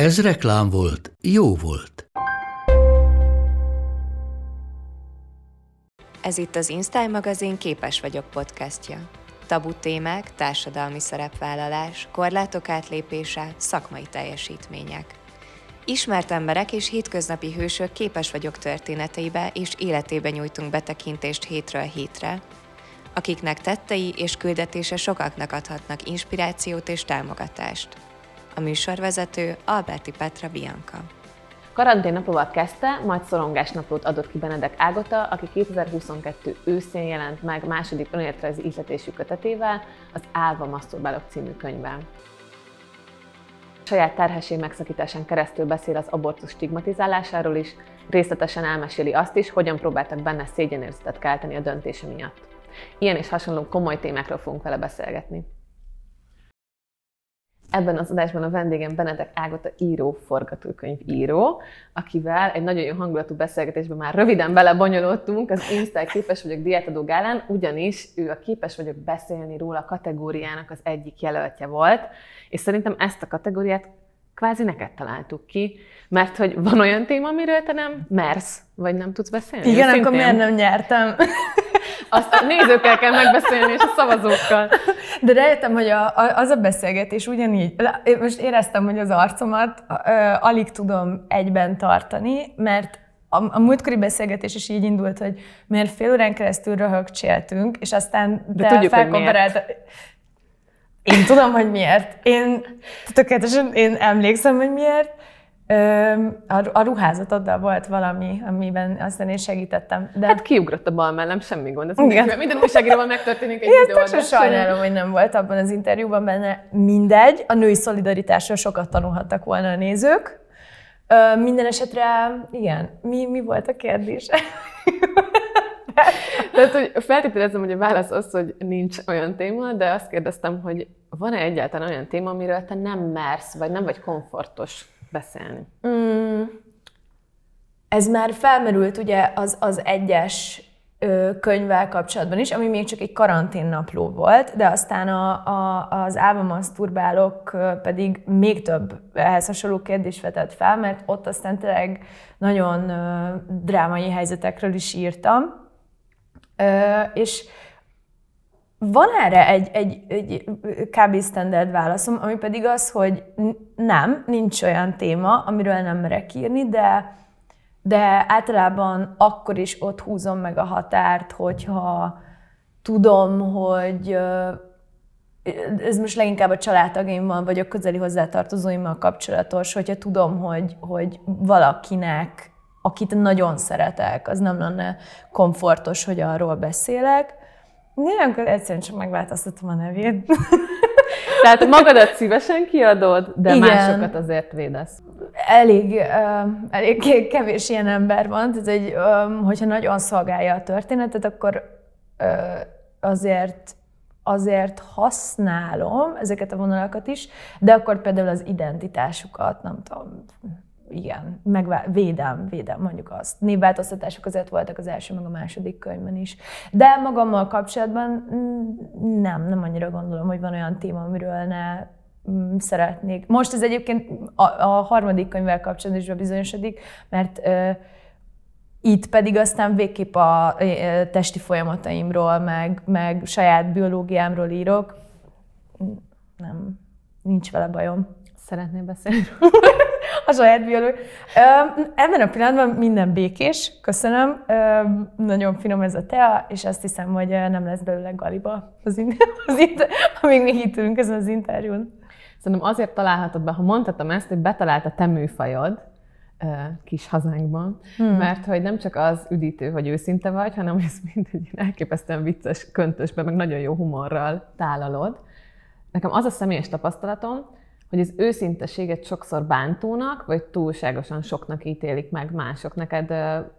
Ez reklám volt, jó volt. Ez itt az InStyle magazin Képes vagyok podcastja. Tabu témák, társadalmi szerepvállalás, korlátok átlépése, szakmai teljesítmények. Ismert emberek és hétköznapi hősök képes vagyok történeteibe és életébe nyújtunk betekintést hétről hétre, akiknek tettei és küldetése sokaknak adhatnak inspirációt és támogatást. A műsorvezető Alberti Petra Bianca. Karantén naplóval kezdte, majd szorongás naplót adott ki Benedek Ágota, aki 2022 őszén jelent meg második önéletrajzi ihletésű kötetével, az Álva Maszturbálok című könyvben. Saját terhesség megszakításán keresztül beszél az abortusz stigmatizálásáról is, részletesen elmeséli azt is, hogyan próbáltak benne szégyenérzetet kelteni a döntése miatt. Ilyen és hasonló komoly témákról fogunk vele beszélgetni. Ebben az adásban a vendégem Benedek Ágota író, forgatókönyv író, akivel egy nagyon jó hangulatú beszélgetésben már röviden belebonyolódtunk. Az Insta Képes vagyok diátadó gálán, ugyanis ő a Képes vagyok beszélni róla kategóriának az egyik jelöltje volt, és szerintem ezt a kategóriát kvázi neked találtuk ki, mert hogy van olyan téma, amiről te nem mersz, vagy nem tudsz beszélni? Igen, Szintén. akkor miért nem nyertem? Azt a nézőkkel kell megbeszélni, és a szavazókkal. De rájöttem, hogy a, a, az a beszélgetés ugyanígy, én most éreztem, hogy az arcomat ö, alig tudom egyben tartani, mert a, a múltkori beszélgetés is így indult, hogy miért fél órán keresztül röhögcséltünk, és aztán De tudjuk, hogy miért. Én tudom, hogy miért. Én tökéletesen én emlékszem, hogy miért. A ruházatoddal volt valami, amiben aztán én segítettem. De... Hát kiugrott a bal mellem, semmi gond. Ez mindig, minden újságíróval megtörténik egy videó. sajnálom, hogy nem volt abban az interjúban benne. Mindegy, a női szolidaritásról sokat tanulhattak volna a nézők. Minden esetre, igen, mi, mi volt a kérdés? Tehát, hogy feltételezem, hogy a válasz az, hogy nincs olyan téma, de azt kérdeztem, hogy van-e egyáltalán olyan téma, amiről te nem mersz, vagy nem vagy komfortos beszélni? Mm, ez már felmerült ugye az, az egyes könyvvel kapcsolatban is, ami még csak egy karanténnapló volt, de aztán a, a, az álvamaszturbálok pedig még több ehhez hasonló kérdést vetett fel, mert ott aztán tényleg nagyon drámai helyzetekről is írtam, és van erre egy, egy, egy kb. standard válaszom, ami pedig az, hogy nem, nincs olyan téma, amiről nem merek írni, de, de általában akkor is ott húzom meg a határt, hogyha tudom, hogy ez most leginkább a családtagjaimmal vagy a közeli hozzátartozóimmal kapcsolatos, hogyha tudom, hogy, hogy valakinek, akit nagyon szeretek, az nem lenne komfortos, hogy arról beszélek, akkor egyszerűen csak megváltoztatom a nevét. Tehát magadat szívesen kiadod, de Igen. másokat azért védesz. Elég, uh, elég kevés ilyen ember van, tehát hogy, um, hogyha nagyon szolgálja a történetet, akkor uh, azért azért használom ezeket a vonalakat is, de akkor például az identitásukat, nem tudom, igen, megvá- védem, védem, mondjuk azt. Névváltoztatások azért voltak az első, meg a második könyvben is. De magammal kapcsolatban mm, nem, nem annyira gondolom, hogy van olyan téma, amiről ne mm, szeretnék. Most ez egyébként a, a harmadik könyvvel kapcsolatban is bebizonyosodik, mert ö, itt pedig aztán végképp a ö, testi folyamataimról, meg, meg saját biológiámról írok. Nem, nincs vele bajom. Szeretnél beszélni? a saját. Ebben a pillanatban minden békés, köszönöm. Nagyon finom ez a tea, és azt hiszem, hogy nem lesz belőle galiba, az, in- az inter- amíg még itt ülünk ezen az interjún. Szerintem azért találhatod be, ha mondhatom ezt, hogy betalált a te műfajod, kis hazánkban, hmm. mert hogy nem csak az üdítő, hogy őszinte vagy, hanem ezt mind egy elképesztően vicces köntösben, meg nagyon jó humorral tálalod. Nekem az a személyes tapasztalatom, hogy az őszinteséget sokszor bántónak, vagy túlságosan soknak ítélik meg mások. Neked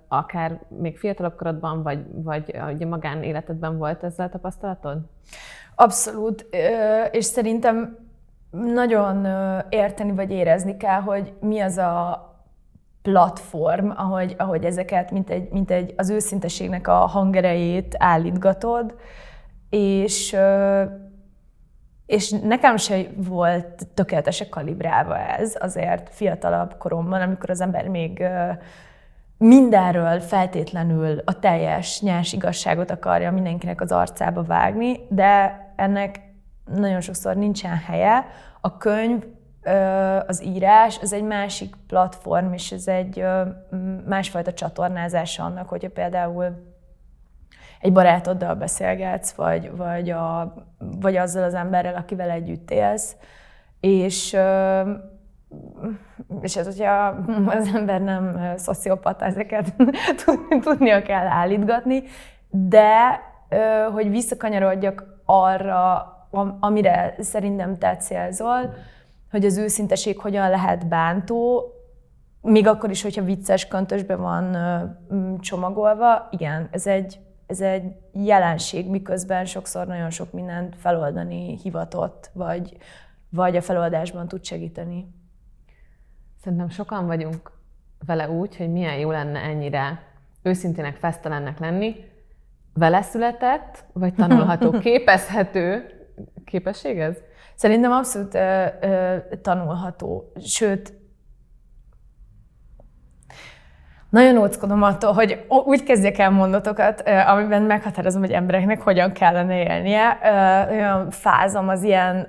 akár még fiatalabb korodban, vagy, vagy ugye magánéletedben volt ezzel tapasztalatod? Abszolút, és szerintem nagyon érteni vagy érezni kell, hogy mi az a platform, ahogy, ahogy ezeket, mint egy, mint egy az őszinteségnek a hangerejét állítgatod, és és nekem se volt tökéletesen kalibrálva ez, azért fiatalabb koromban, amikor az ember még mindenről feltétlenül a teljes nyers igazságot akarja mindenkinek az arcába vágni, de ennek nagyon sokszor nincsen helye. A könyv, az írás, az egy másik platform, és ez egy másfajta csatornázása annak, hogyha például egy barátoddal beszélgetsz, vagy, vagy, a, vagy azzal az emberrel, akivel együtt élsz, és és ez, hogyha az ember nem szociopata, ezeket tudnia kell állítgatni, de hogy visszakanyarodjak arra, amire szerintem te célzol, hogy az őszinteség hogyan lehet bántó, még akkor is, hogyha vicces köntösbe van csomagolva, igen, ez egy ez egy jelenség, miközben sokszor nagyon sok mindent feloldani hivatott, vagy, vagy a feloldásban tud segíteni. Szerintem sokan vagyunk vele úgy, hogy milyen jó lenne ennyire őszintének, fesztelennek lenni. Vele született, vagy tanulható, képezhető képesség ez? Szerintem abszolút ö, ö, tanulható. Sőt, nagyon óckodom attól, hogy úgy kezdjek el mondatokat, amiben meghatározom, hogy embereknek hogyan kellene élnie. Olyan fázom az ilyen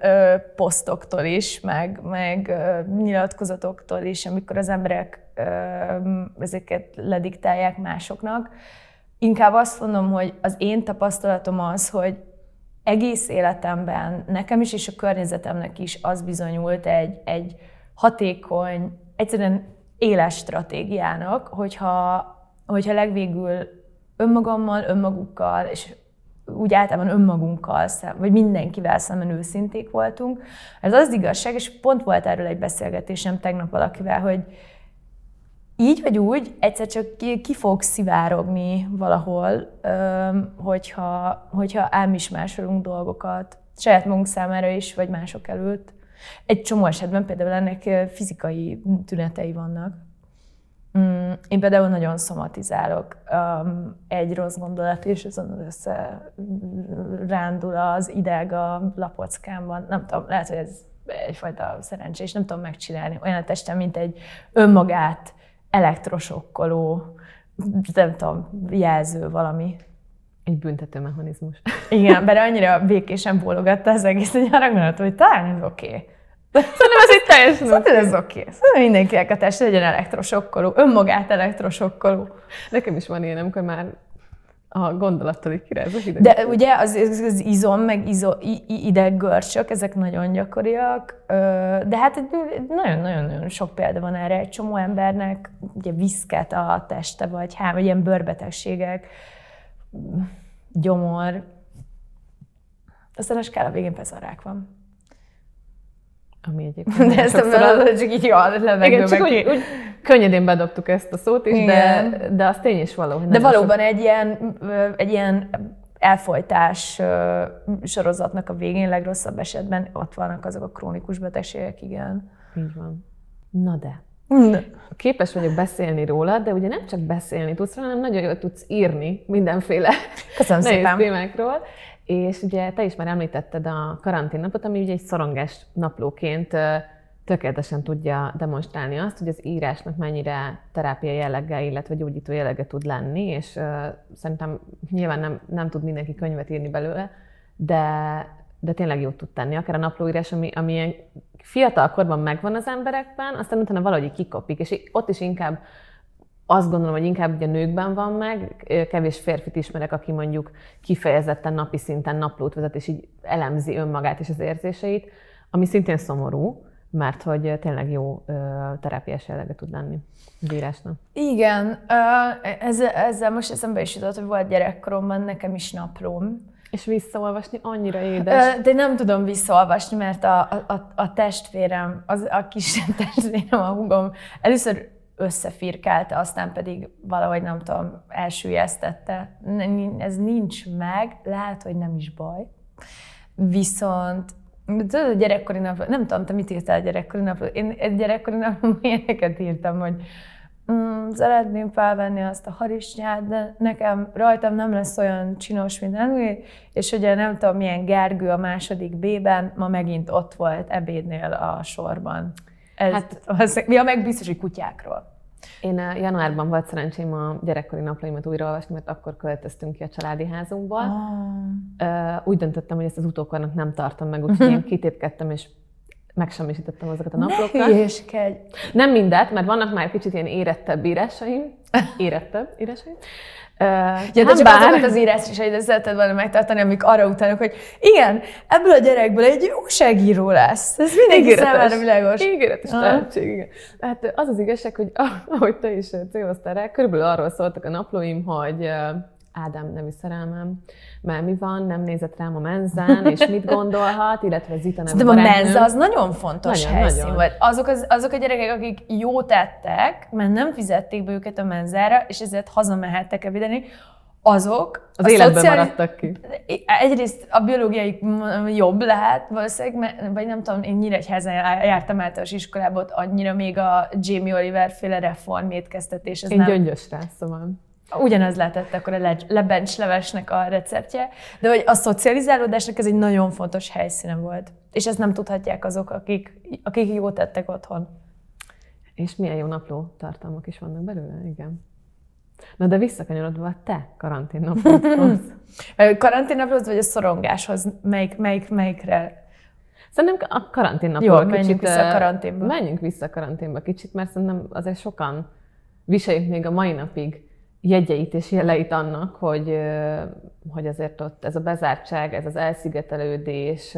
posztoktól is, meg, meg nyilatkozatoktól is, amikor az emberek ezeket lediktálják másoknak. Inkább azt mondom, hogy az én tapasztalatom az, hogy egész életemben nekem is és a környezetemnek is az bizonyult egy, egy hatékony, egyszerűen éles stratégiának, hogyha, hogyha legvégül önmagammal, önmagukkal, és úgy általában önmagunkkal, vagy mindenkivel szemben őszinték voltunk. Ez az igazság, és pont volt erről egy beszélgetésem tegnap valakivel, hogy így vagy úgy egyszer csak ki, ki fog szivárogni valahol, hogyha, hogyha elmismásolunk dolgokat, saját magunk számára is, vagy mások előtt. Egy csomó esetben például ennek fizikai tünetei vannak. Mm, én például nagyon szomatizálok egy rossz gondolat, és azon össze rándul az ideg a lapockámban. Nem tudom, lehet, hogy ez egyfajta szerencsés, nem tudom megcsinálni. Olyan a testem, mint egy önmagát elektrosokkoló, nem tudom, jelző valami. Egy büntető mechanizmus. Igen, bár annyira békésen bólogatta az egész, hogy gondoltam, hogy talán ez oké. Okay. Szerintem ez itt teljesen Szerintem ez oké. Okay. Szerintem mindenkinek a test legyen elektrosokkoló, önmagát elektrosokkoló. Nekem is van ilyen, amikor már a gondolattal így kiráz a hideg. De ugye az, az izom, meg izo, ideggörcsök, ezek nagyon gyakoriak, de hát nagyon-nagyon sok példa van erre. Egy csomó embernek ugye viszket a teste, vagy hát, vagy ilyen bőrbetegségek, gyomor. Aztán a skála végén persze a rák van. Ami egyébként De ezt a csak így a levegőbe. Igen, csak úgy, úgy, könnyedén bedobtuk ezt a szót is, de, de az tény is való. De valóban sok... egy ilyen, egy ilyen elfolytás sorozatnak a végén legrosszabb esetben ott vannak azok a krónikus betegségek, igen. Így van. Na de. Képes vagyok beszélni róla, de ugye nem csak beszélni tudsz róla, hanem nagyon jól tudsz írni mindenféle Köszönöm szépen. témákról. És ugye te is már említetted a karanténnapot, ami ugye egy szorongás naplóként tökéletesen tudja demonstrálni azt, hogy az írásnak mennyire terápia jelleggel, illetve gyógyító jellege tud lenni, és uh, szerintem nyilván nem, nem tud mindenki könyvet írni belőle, de, de tényleg jót tud tenni. Akár a naplóírás, ami, ami ilyen fiatal korban megvan az emberekben, aztán utána valahogy kikopik, és ott is inkább azt gondolom, hogy inkább ugye nőkben van meg, kevés férfit ismerek, aki mondjuk kifejezetten napi szinten naplót vezet, és így elemzi önmagát és az érzéseit, ami szintén szomorú, mert hogy tényleg jó terápiás jellege tud lenni az. Igen, ezzel, ezzel most eszembe is jutott, hogy volt gyerekkoromban nekem is naplóm, És visszaolvasni annyira édes. De nem tudom visszaolvasni, mert a, a, a- testvérem, az, a kis testvérem, a hugom először összefirkálta, aztán pedig valahogy nem tudom, elsüllyesztette. Ez nincs meg, lehet, hogy nem is baj. Viszont tudod, a gyerekkori napló, nem tudom, te mit írtál a gyerekkori napló? Én egy gyerekkori napló ilyeneket írtam, hogy mm, szeretném felvenni azt a harisnyát, de nekem rajtam nem lesz olyan csinos, mint Emily, és ugye nem tudom, milyen Gergő a második B-ben, ma megint ott volt ebédnél a sorban. Ez, hát, az, ja, meg biztos, hogy kutyákról. Én eh, januárban volt szerencsém a gyerekkori naplóimat újraolvasni, mert akkor költöztünk ki a családi házunkból. Ah. Ö, Úgy döntöttem, hogy ezt az utókornak nem tartom meg, úgyhogy én kitépkedtem, és megsemmisítettem azokat a Ne naplókat. hülyéskedj! Nem mindet, mert vannak már kicsit ilyen érettebb írásaim. Érettebb írásaim. Ö, Ja, de csak bár- azokat az írásaidat szereted volna megtartani, amik arra utalnak, hogy igen, ebből a gyerekből egy újságíró lesz. Ez mindenki számára világos. Ígéretes Aha. tehetség, igen. Hát az az igazság, hogy ah, ahogy te is céloztál rá, körülbelül arról szóltak a naplóim, hogy Ádám nevű szerelmem, mert mi van, nem nézett rám a menzán, és mit gondolhat, illetve Zita nevű De a menza az nagyon fontos Nagyon, helyszín nagyon. volt. Azok, az, azok a gyerekek, akik jó tettek, mert nem fizették be őket a menzára, és ezért hazamehettek ebédeni, azok Az a életben szociális- maradtak ki. Egyrészt a biológiai jobb lehet valószínűleg, mert- vagy nem tudom, én Nyíregyházán jártam általános iskolába, ott annyira még a Jamie Oliver féle reform étkeztetés, ez Én nem, gyöngyös rá, szóval. Ugyanaz lehetett akkor a le- lebencslevesnek a receptje, de hogy a szocializálódásnak ez egy nagyon fontos helyszíne volt. És ezt nem tudhatják azok, akik, akik jót tettek otthon. És milyen jó napló tartalmak is vannak belőle, igen. Na de visszakanyarodva a te karantén naplódhoz. A karanténnaplóhoz vagy a szorongáshoz, melyik, melyik, melyikre? Szerintem a karantén napról Jó, menjünk vissza a karanténba. Menjünk vissza a karanténba kicsit, mert szerintem azért sokan viseljük még a mai napig jegyeit és jeleit annak, hogy, hogy azért ott ez a bezártság, ez az elszigetelődés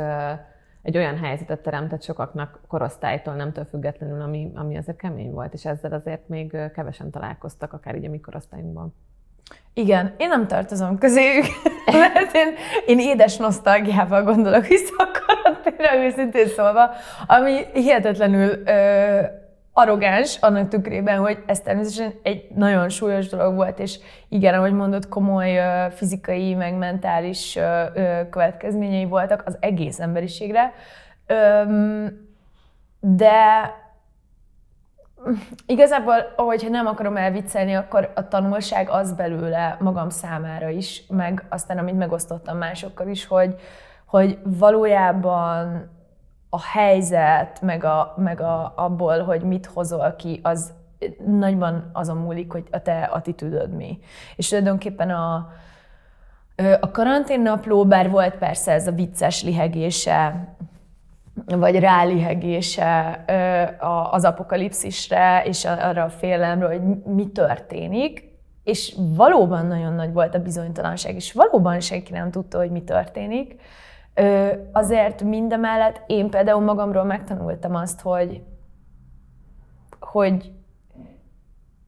egy olyan helyzetet teremtett sokaknak korosztálytól, nemtől függetlenül, ami, ami azért kemény volt, és ezzel azért még kevesen találkoztak, akár így a mi korosztályunkban. Igen, én nem tartozom közéjük, mert én, én édes nosztalgiával gondolok vissza a karanténra, őszintén szólva, ami hihetetlenül ö, arrogáns annak tükrében, hogy ez természetesen egy nagyon súlyos dolog volt, és igen, ahogy mondod, komoly fizikai, meg mentális következményei voltak az egész emberiségre. De Igazából, hogyha nem akarom elviccelni, akkor a tanulság az belőle magam számára is, meg aztán, amit megosztottam másokkal is, hogy, hogy valójában a helyzet, meg, a, meg a, abból, hogy mit hozol ki, az nagyban azon múlik, hogy a te attitűdöd mi. És tulajdonképpen a, a karanténnapló, bár volt persze ez a vicces lihegése, vagy rálihegése az apokalipszisre és arra a félelemre, hogy mi történik, és valóban nagyon nagy volt a bizonytalanság, és valóban senki nem tudta, hogy mi történik. Azért mindemellett én például magamról megtanultam azt, hogy, hogy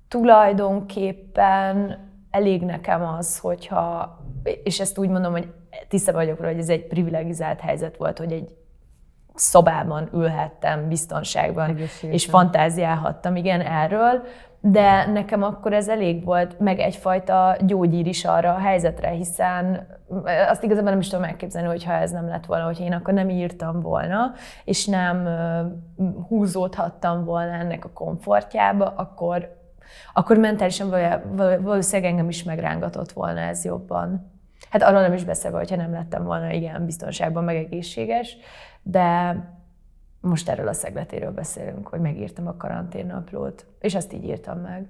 tulajdonképpen elég nekem az, hogyha, és ezt úgy mondom, hogy tisztában vagyok róla, hogy ez egy privilegizált helyzet volt, hogy egy szobában ülhettem biztonságban, Egészségesen. és fantáziálhattam, igen, erről, de nekem akkor ez elég volt, meg egyfajta gyógyír is arra a helyzetre, hiszen azt igazából nem is tudom elképzelni, hogyha ez nem lett volna, hogy én akkor nem írtam volna, és nem ö, húzódhattam volna ennek a komfortjába, akkor, akkor mentálisan való- való- valószínűleg engem is megrángatott volna ez jobban. Hát arról nem is beszélve, hogyha nem lettem volna igen biztonságban, meg egészséges, de most erről a szegletéről beszélünk, hogy megírtam a karanténnaplót, és ezt így írtam meg.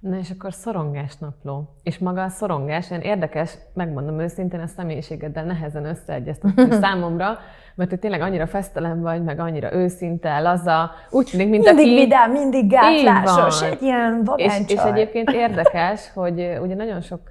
Na és akkor szorongás napló. És maga a szorongás, olyan érdekes, megmondom őszintén, a személyiségeddel nehezen összeegyeztető számomra, mert hogy tényleg annyira fesztelen vagy, meg annyira őszinte, laza, úgy tűnik, mint Mindig aki... vidám, mindig gátlásos, van. egy ilyen És, és egyébként érdekes, hogy ugye nagyon sok,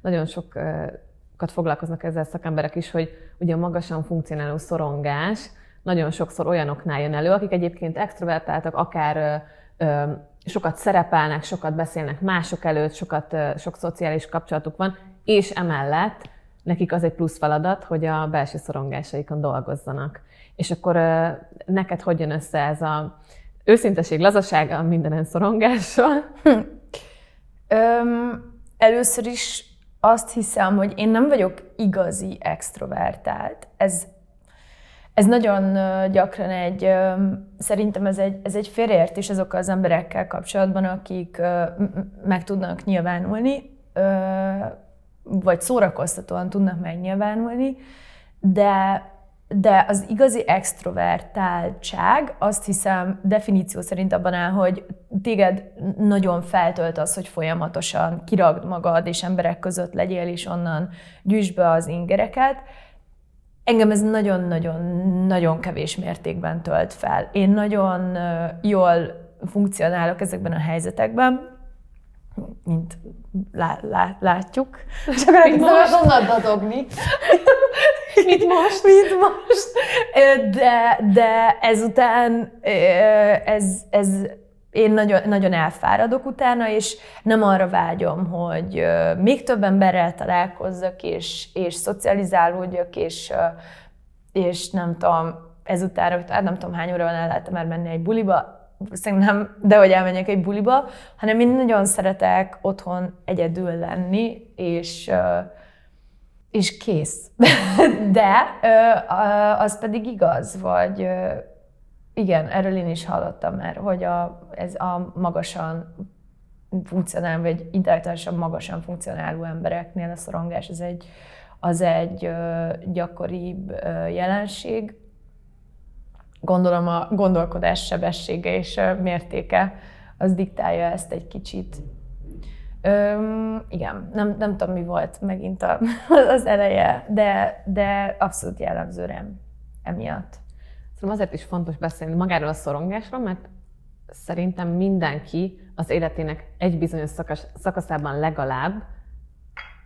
nagyon sokat foglalkoznak ezzel szakemberek is, hogy ugye a magasan funkcionáló szorongás nagyon sokszor olyanoknál jön elő, akik egyébként extrovertáltak, akár ö, sokat szerepelnek, sokat beszélnek mások előtt, sokat, sok szociális kapcsolatuk van, és emellett nekik az egy plusz feladat, hogy a belső szorongásaikon dolgozzanak. És akkor neked hogy jön össze ez a őszinteség, lazaság a mindenen szorongással? Hm. Öm, először is azt hiszem, hogy én nem vagyok igazi extrovertált. Ez, ez nagyon gyakran egy, szerintem ez egy, ez egy félreértés azokkal az emberekkel kapcsolatban, akik meg tudnak nyilvánulni, vagy szórakoztatóan tudnak megnyilvánulni, de de az igazi extrovertáltság azt hiszem definíció szerint abban áll, hogy téged nagyon feltölt az, hogy folyamatosan kiragd magad, és emberek között legyél, és onnan gyűjtsd be az ingereket. Engem ez nagyon-nagyon-nagyon kevés mértékben tölt fel. Én nagyon jól funkcionálok ezekben a helyzetekben, mint lá, lá, látjuk. Csak mint most onnan dadogni. Mit most? Mit most? De, de ezután ez, ez én nagyon, nagyon elfáradok utána, és nem arra vágyom, hogy még több emberrel találkozzak, és, és szocializálódjak, és, és nem tudom, ezután, hát nem tudom hány óra van, el lehet már menni egy buliba, valószínűleg nem, de hogy elmenjek egy buliba, hanem én nagyon szeretek otthon egyedül lenni, és, és kész. De az pedig igaz, vagy igen, erről én is hallottam már, hogy a, ez a magasan funkcionáló, vagy intellektuálisan magasan funkcionáló embereknél a szorongás az egy, az egy gyakoribb jelenség, gondolom a gondolkodás sebessége és mértéke az diktálja ezt egy kicsit. Öm, igen, nem, nem tudom, mi volt megint a, az eleje, de, de abszolút jellemző rám emiatt. Szerintem azért is fontos beszélni magáról a szorongásról, mert szerintem mindenki az életének egy bizonyos szakas, szakaszában legalább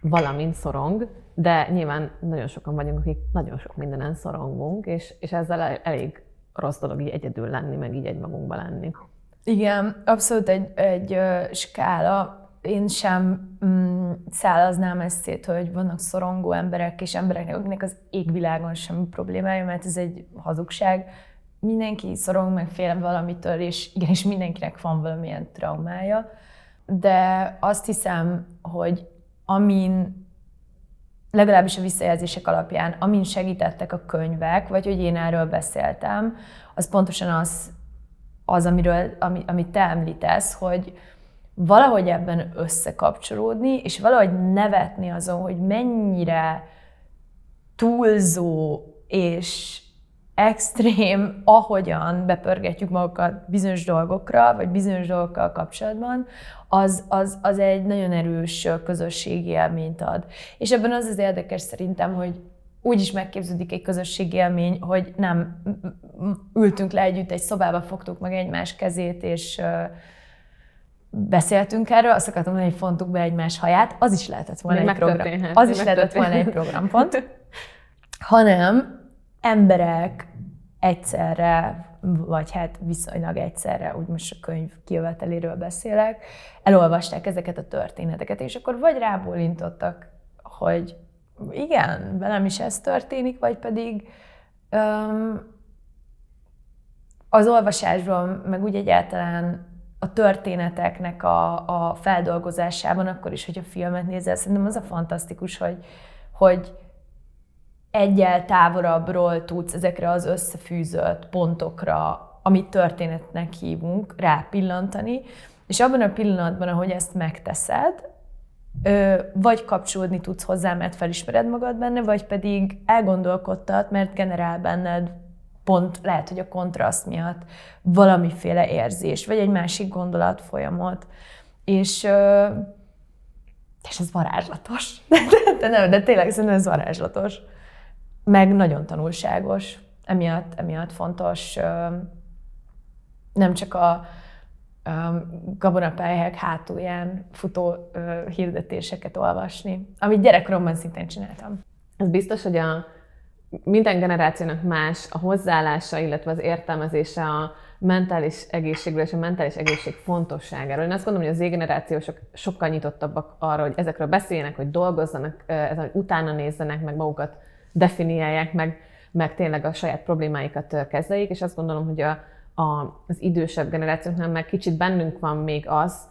valamint szorong, de nyilván nagyon sokan vagyunk, akik nagyon sok mindenen szorongunk, és, és ezzel elég rossz dolog így egyedül lenni, meg így egymagunkba lenni. Igen, abszolút egy, egy skála. Én sem mm, szállaznám ezt szét, hogy vannak szorongó emberek és embereknek, akiknek az égvilágon semmi problémája, mert ez egy hazugság. Mindenki szorong meg fél valamitől, és igenis mindenkinek van valamilyen traumája. De azt hiszem, hogy amin legalábbis a visszajelzések alapján, amin segítettek a könyvek, vagy hogy én erről beszéltem, az pontosan az, az amiről, ami, amit te említesz, hogy valahogy ebben összekapcsolódni, és valahogy nevetni azon, hogy mennyire túlzó és extrém, ahogyan bepörgetjük magukat bizonyos dolgokra, vagy bizonyos dolgokkal kapcsolatban, az, az, az egy nagyon erős közösségi élményt ad. És ebben az az érdekes szerintem, hogy úgy is megképződik egy közösségi élmény, hogy nem ültünk le együtt egy szobába, fogtuk meg egymás kezét, és beszéltünk erről, azt akartam mondani, hogy fontuk be egymás haját, az is lehetett volna egy program. Az is lehetett volna egy programpont. Hanem emberek egyszerre, vagy hát viszonylag egyszerre, úgy most a könyv kijöveteléről beszélek, elolvasták ezeket a történeteket, és akkor vagy rábólintottak, hogy igen, velem is ez történik, vagy pedig um, az olvasásról, meg úgy egyáltalán a történeteknek a, a feldolgozásában, akkor is, hogy a filmet nézel, szerintem az a fantasztikus, hogy, hogy egyel távolabbról tudsz ezekre az összefűzött pontokra, amit történetnek hívunk, rápillantani, és abban a pillanatban, ahogy ezt megteszed, vagy kapcsolódni tudsz hozzá, mert felismered magad benne, vagy pedig elgondolkodtat, mert generál benned pont lehet, hogy a kontraszt miatt valamiféle érzés, vagy egy másik gondolat folyamot. És, és ez varázslatos. De, de, de, de tényleg szerintem ez varázslatos meg nagyon tanulságos. Emiatt, emiatt fontos nem csak a gabonapályák hátulján futó hirdetéseket olvasni, amit gyerekkoromban szintén csináltam. Ez biztos, hogy a minden generációnak más a hozzáállása, illetve az értelmezése a mentális egészségről és a mentális egészség fontosságáról. Én azt gondolom, hogy az Z-generációsok sokkal nyitottabbak arra, hogy ezekről beszéljenek, hogy dolgozzanak, ezen, hogy utána nézzenek, meg magukat definiálják, meg, meg tényleg a saját problémáikat kezeljék, és azt gondolom, hogy a, a, az idősebb generációknál meg kicsit bennünk van még az,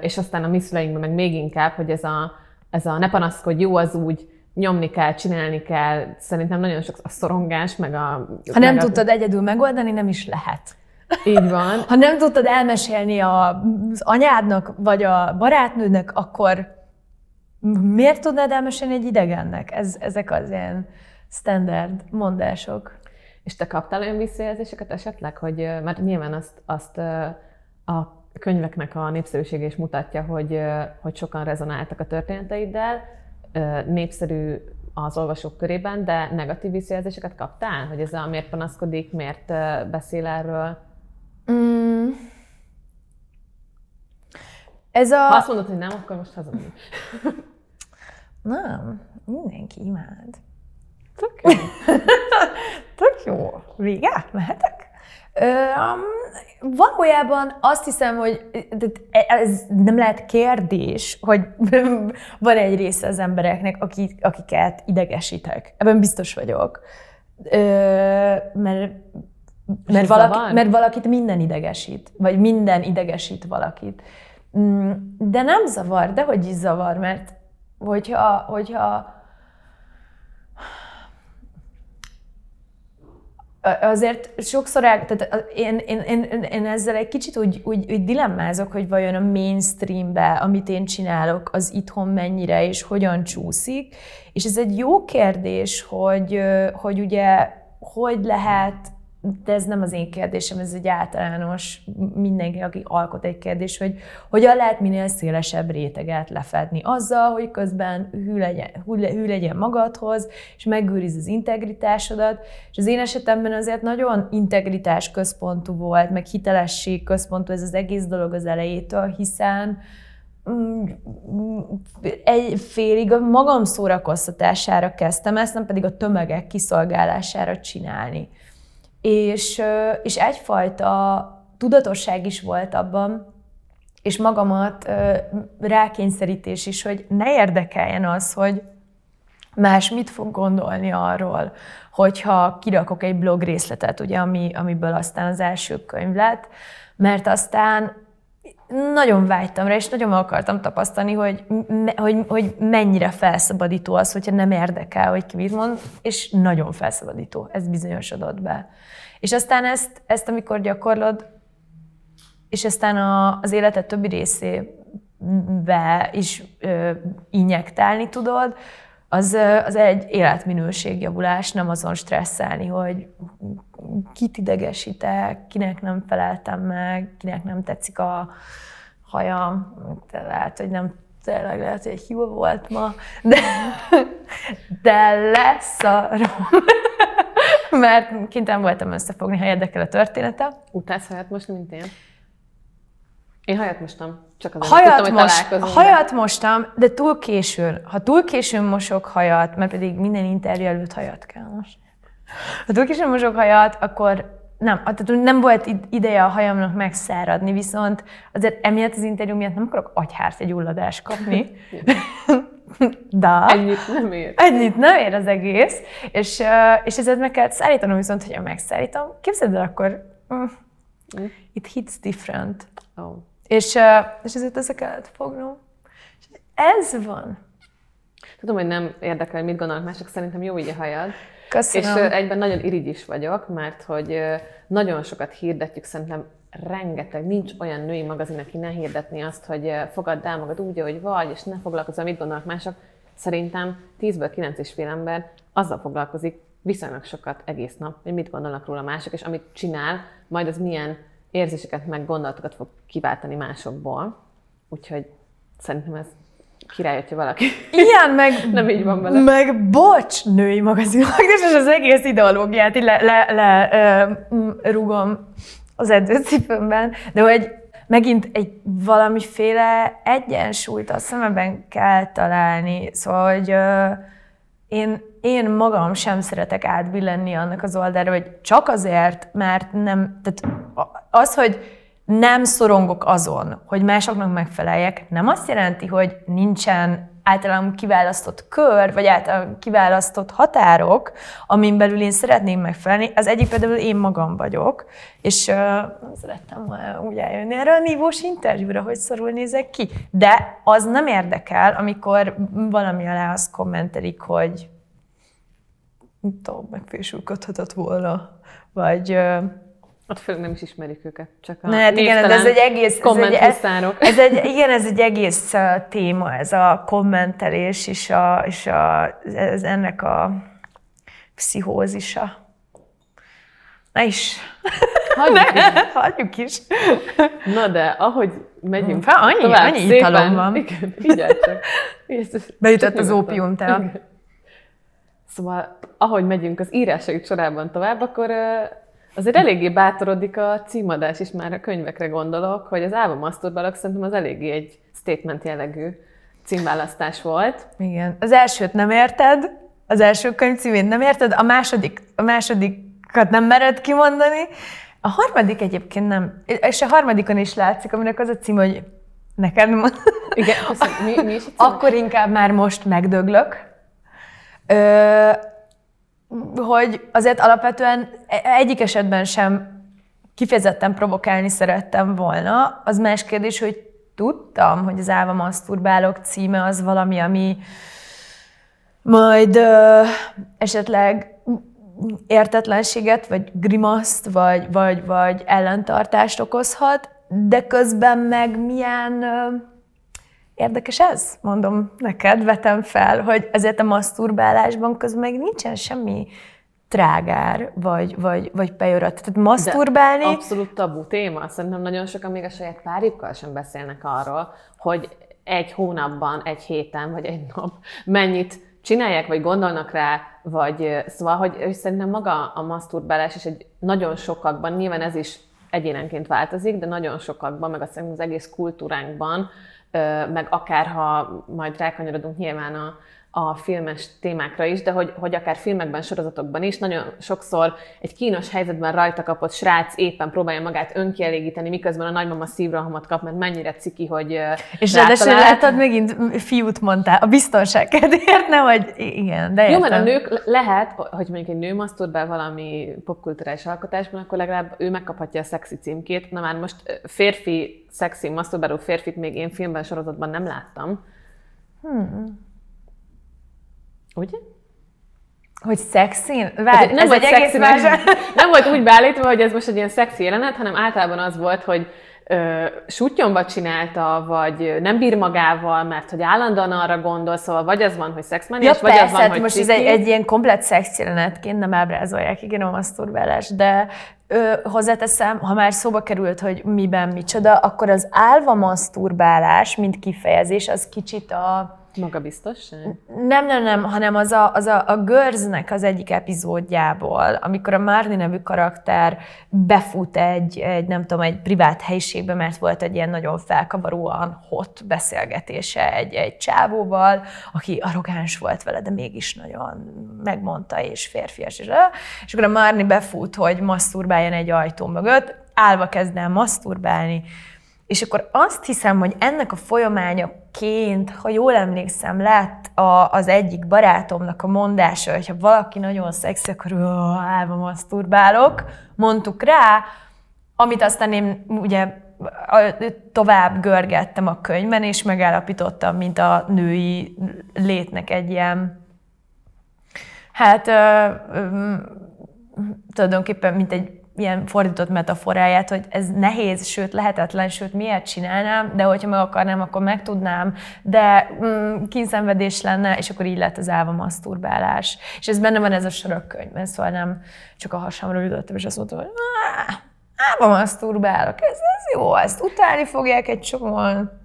és aztán a mi meg még inkább, hogy ez a, ez a ne panaszkodj, jó az úgy, nyomni kell, csinálni kell. Szerintem nagyon sok a szorongás, meg a... Ha nem meg tudtad a... egyedül megoldani, nem is lehet. Így van. Ha nem tudtad elmesélni az anyádnak, vagy a barátnődnek, akkor miért tudnád elmesélni egy idegennek? Ez, ezek az ilyen standard mondások. És te kaptál olyan visszajelzéseket esetleg, hogy, mert nyilván azt, azt a könyveknek a népszerűsége is mutatja, hogy, hogy sokan rezonáltak a történeteiddel, népszerű az olvasók körében, de negatív visszajelzéseket kaptál? Hogy ez a miért panaszkodik, miért beszél erről? Mm. Ez a... Ha azt mondod, hogy nem, akkor most hazamegyünk. nem, mindenki imád. Tök jó. Tök jó. Vége? Mehetek? Um, valójában azt hiszem, hogy ez nem lehet kérdés, hogy van egy része az embereknek, akik, akiket idegesítek. Ebben biztos vagyok. Ö, mert mert, valaki, mert valakit minden idegesít, vagy minden idegesít valakit. Mm, de nem zavar, de hogy is zavar, mert hogyha, hogyha azért sokszor, el, tehát én, én, én, én ezzel egy kicsit úgy, úgy, úgy dilemmázok, hogy vajon a mainstreambe, amit én csinálok, az itthon mennyire és hogyan csúszik. És ez egy jó kérdés, hogy, hogy ugye hogy lehet de ez nem az én kérdésem, ez egy általános, mindenki, aki alkot egy kérdés, hogy hogyan lehet minél szélesebb réteget lefedni azzal, hogy közben hű legyen, hű legyen magadhoz, és megőriz az integritásodat. És az én esetemben azért nagyon integritás központú volt, meg hitelesség központú ez az egész dolog az elejétől, hiszen mm, egy félig a magam szórakoztatására kezdtem ezt, nem pedig a tömegek kiszolgálására csinálni. És, és egyfajta tudatosság is volt abban, és magamat rákényszerítés is, hogy ne érdekeljen az, hogy más mit fog gondolni arról, hogyha kirakok egy blog részletet, ugye, ami, amiből aztán az első könyv lett, mert aztán nagyon vágytam rá, és nagyon akartam tapasztalni, hogy, hogy, hogy mennyire felszabadító az, hogyha nem érdekel, hogy ki mit mond, és nagyon felszabadító, ez bizonyosodott be. És aztán ezt, ezt amikor gyakorlod, és aztán a, az életed többi részébe is ö, injektálni tudod, az, az egy életminőségjavulás, nem azon stresszelni, hogy kit idegesítek, kinek nem feleltem meg, kinek nem tetszik a hajam, lehet, hogy nem tényleg lehet, hogy egy hiba volt ma, de, de lesz a mert kénytelen voltam összefogni, ha érdekel a története. Utálsz hajat most, mint én? Én hajat mostam, csak azért hajat tudtam, most, hogy Hajat mostam, de túl későn. Ha túl későn mosok hajat, mert pedig minden interjú előtt hajat kell mosni. Ha túl későn mosok hajat, akkor nem, tehát nem volt ideje a hajamnak megszáradni, viszont azért emiatt az interjú miatt nem akarok agyhárt egy ulladást kapni. De. Ennyit nem ér. Ennyit nem ér az egész, és, és ezért meg kell szállítanom, viszont hogyha megszállítom, képzeld el, akkor mm, mm. it hits different. Oh. És, és ezért kellett fognom. És ez van. Tudom, hogy nem érdekel, hogy mit gondolnak mások, szerintem jó így a hajad. Köszönöm. És egyben nagyon irigy is vagyok, mert hogy nagyon sokat hirdetjük, szerintem rengeteg, nincs olyan női magazin, aki ne hirdetni azt, hogy fogadd el magad úgy, ahogy vagy, és ne foglalkozz, mit gondolnak mások. Szerintem 10-ből 9 és fél ember azzal foglalkozik viszonylag sokat egész nap, hogy mit gondolnak róla mások, és amit csinál, majd az milyen érzéseket, meg gondolatokat fog kiváltani másokból. Úgyhogy szerintem ez király, hogyha valaki. Igen, meg, nem így van vele. Meg bocs, női magazinok, és az egész ideológiát le, le, le ö, rúgom az edzőcipőmben, de hogy megint egy valamiféle egyensúlyt a szemeben kell találni. Szóval, hogy ö, én, én magam sem szeretek átbillenni annak az oldalra, hogy csak azért, mert nem, tehát az, hogy nem szorongok azon, hogy másoknak megfeleljek, nem azt jelenti, hogy nincsen általában kiválasztott kör, vagy általában kiválasztott határok, amin belül én szeretném megfelelni. Az egyik például én magam vagyok, és uh, szerettem úgy eljönni erre a nívós interjúra, hogy szorul nézek ki. De az nem érdekel, amikor valami alá azt kommentelik, hogy nem tudom, megfésülködhetett volna, vagy ott főleg nem is ismerik őket, csak a Na, hát igen, de ez egy egész, ez egy, ez, ez egy, igen, ez egy egész téma, ez a kommentelés és, a, és a, ez ennek a pszichózisa. Na is. Hagyjuk ne, is. Hagyjuk is. Na de, ahogy megyünk Fá, annyi, tovább, annyi szépen, italom van. Igen, figyelj csak. Beütött az ópiumtál. Szóval, ahogy megyünk az írásaik sorában tovább, akkor Azért eléggé bátorodik a címadás is, már a könyvekre gondolok, hogy az Álva Maszturbalok szerintem az eléggé egy statement jellegű címválasztás volt. Igen. Az elsőt nem érted, az első könyv címét nem érted, a második, a másodikat nem mered kimondani, a harmadik egyébként nem, és a harmadikon is látszik, aminek az a cím, hogy neked mond. Igen, mi, mi is Akkor inkább már most megdöglök. Ö, hogy azért alapvetően e- egyik esetben sem kifejezetten provokálni szerettem volna. Az más kérdés, hogy tudtam, hogy az Álva Maszturbálok címe az valami, ami majd ö, esetleg értetlenséget, vagy grimaszt, vagy, vagy, vagy ellentartást okozhat, de közben meg milyen ö, Érdekes ez, mondom neked, vetem fel, hogy ezért a maszturbálásban közben meg nincsen semmi trágár, vagy, vagy, vagy pejorat. Tehát maszturbálni... De abszolút tabu téma. Szerintem nagyon sokan még a saját párjukkal sem beszélnek arról, hogy egy hónapban, egy héten, vagy egy nap mennyit csinálják, vagy gondolnak rá, vagy szóval, hogy, szerintem maga a maszturbálás is egy nagyon sokakban, nyilván ez is egyénenként változik, de nagyon sokakban, meg azt az egész kultúránkban meg akár ha majd rákanyarodunk nyilván a, a filmes témákra is, de hogy, hogy akár filmekben, sorozatokban is, nagyon sokszor egy kínos helyzetben rajta kapott srác éppen próbálja magát önkielégíteni, miközben a nagymama szívrohamot kap, mert mennyire ciki, hogy És ráadásul látod, megint fiút mondtál, a biztonság kedvéért, nem, hogy igen, de értem. Jó, mert a nők lehet, hogy mondjuk egy nő be valami popkulturális alkotásban, akkor legalább ő megkaphatja a szexi címkét. Na már most férfi, szexi, maszturbáló férfit még én filmben, sorozatban nem láttam. Hmm. Ugye? Hogy szexin? Várj, nem ez egy egész más... Nem volt úgy beállítva, hogy ez most egy ilyen szexi jelenet, hanem általában az volt, hogy ö, sutyomba csinálta, vagy nem bír magával, mert hogy állandóan arra gondol, szóval vagy az van, hogy szexmaniás, ja, vagy persze, az van, hát hogy most ciki. ez egy, egy ilyen komplet szex jelenetként nem ábrázolják, igen, a maszturbálás, de ö, hozzáteszem, ha már szóba került, hogy miben micsoda, akkor az álva maszturbálás, mint kifejezés, az kicsit a Magabiztosság? Nem, nem, nem, hanem az a, az a, a Görznek az egyik epizódjából, amikor a Marni nevű karakter befut egy, egy, nem tudom, egy privát helyiségbe, mert volt egy ilyen nagyon felkavaróan hot beszélgetése egy, egy csávóval, aki arrogáns volt vele, de mégis nagyon megmondta, és férfias. És, és akkor a Marni befut, hogy maszturbáljon egy ajtó mögött, állva kezd el maszturbálni, és akkor azt hiszem, hogy ennek a folyamányaként, ha jól emlékszem, lett a, az egyik barátomnak a mondása, hogy ha valaki nagyon szexi, akkor állva maszturbálok, mondtuk rá, amit aztán én ugye tovább görgettem a könyvben, és megállapítottam, mint a női létnek egy ilyen, hát ö, ö, tulajdonképpen mint egy ilyen fordított metaforáját, hogy ez nehéz, sőt lehetetlen, sőt miért csinálnám, de hogyha meg akarnám, akkor meg tudnám, de mm, kínszenvedés lenne, és akkor így lett az álva maszturbálás. És ez benne van ez a sorokkönyvben, szóval nem csak a hasamra ütöttem, és azt mondtam, hogy álva maszturbálok, ez, ez jó, ezt utálni fogják egy csomóan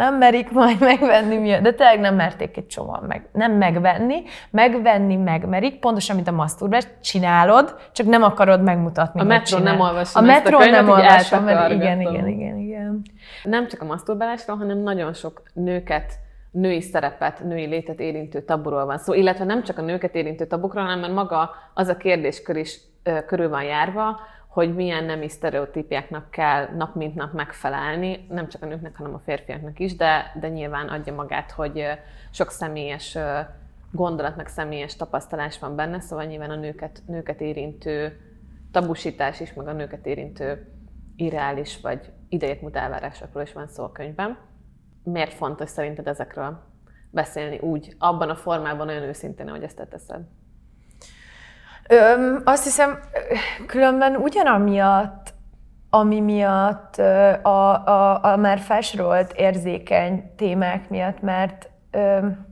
nem merik majd megvenni miatt, de tényleg nem merték egy csomóan meg, nem megvenni, megvenni megmerik, pontosan, mint a maszturbás, csinálod, csak nem akarod megmutatni, A metró nem olvasom A metró nem olvasom, mert igen, igen, igen, igen. Nem csak a maszturbálásról, hanem nagyon sok nőket női szerepet, női létet érintő taburól van szó, illetve nem csak a nőket érintő tabukról, hanem mert maga az a kérdéskör is ö, körül van járva, hogy milyen nemi sztereotípiáknak kell nap mint nap megfelelni, nem csak a nőknek, hanem a férfiaknak is, de, de nyilván adja magát, hogy sok személyes gondolat, meg személyes tapasztalás van benne, szóval nyilván a nőket, nőket érintő tabusítás is, meg a nőket érintő irreális vagy idejétmúlt elvárásokról is van szó a könyvben. Miért fontos szerinted ezekről beszélni úgy, abban a formában olyan őszintén, ahogy ezt te teszed? Öm, azt hiszem, különben ugyanamiatt, ami miatt a, a, a már felsorolt érzékeny témák miatt, mert öm,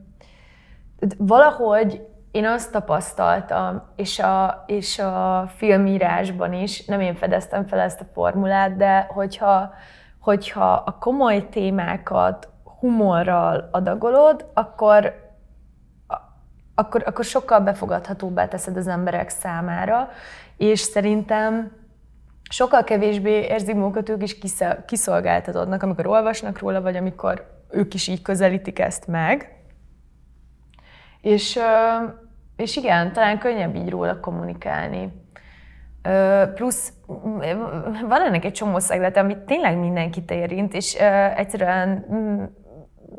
valahogy én azt tapasztaltam, és a, és a filmírásban is, nem én fedeztem fel ezt a formulát, de hogyha, hogyha a komoly témákat humorral adagolod, akkor akkor, akkor sokkal befogadhatóbbá teszed az emberek számára, és szerintem sokkal kevésbé érzik magukat ők is kiszolgáltatottnak, amikor olvasnak róla, vagy amikor ők is így közelítik ezt meg. És, és igen, talán könnyebb így róla kommunikálni. Plusz van ennek egy csomó szeglete, amit tényleg mindenkit érint, és egyszerűen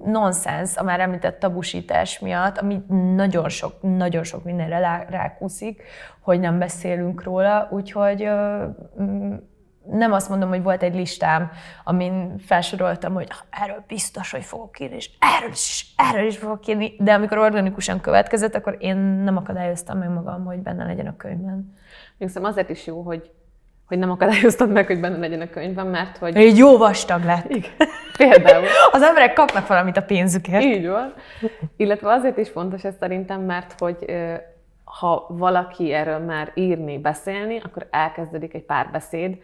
nonsens a már említett tabusítás miatt, ami nagyon sok, nagyon sok mindenre rákúszik, hogy nem beszélünk róla, úgyhogy mm, nem azt mondom, hogy volt egy listám, amin felsoroltam, hogy erről biztos, hogy fogok írni, és erről is, erről is fogok írni, de amikor organikusan következett, akkor én nem akadályoztam meg magam, hogy benne legyen a könyvben. Szerintem azért is jó, hogy hogy nem akadályoztad meg, hogy benne legyen a könyvben, mert hogy... Egy jó vastag lett. Igen. Például. Az emberek kapnak valamit a pénzükért. Így van. Illetve azért is fontos ez szerintem, mert hogy ha valaki erről már írni, beszélni, akkor elkezdődik egy párbeszéd.